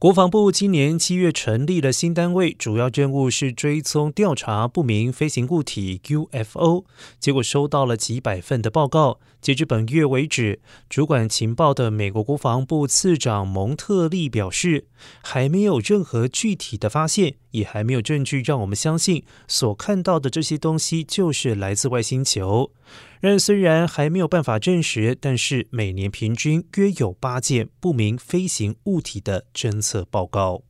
国防部今年七月成立了新单位，主要任务是追踪调查不明飞行物体 UFO。结果收到了几百份的报告。截至本月为止，主管情报的美国国防部次长蒙特利表示，还没有任何具体的发现，也还没有证据让我们相信所看到的这些东西就是来自外星球。然虽然还没有办法证实，但是每年平均约有八件不明飞行物体的侦测报告。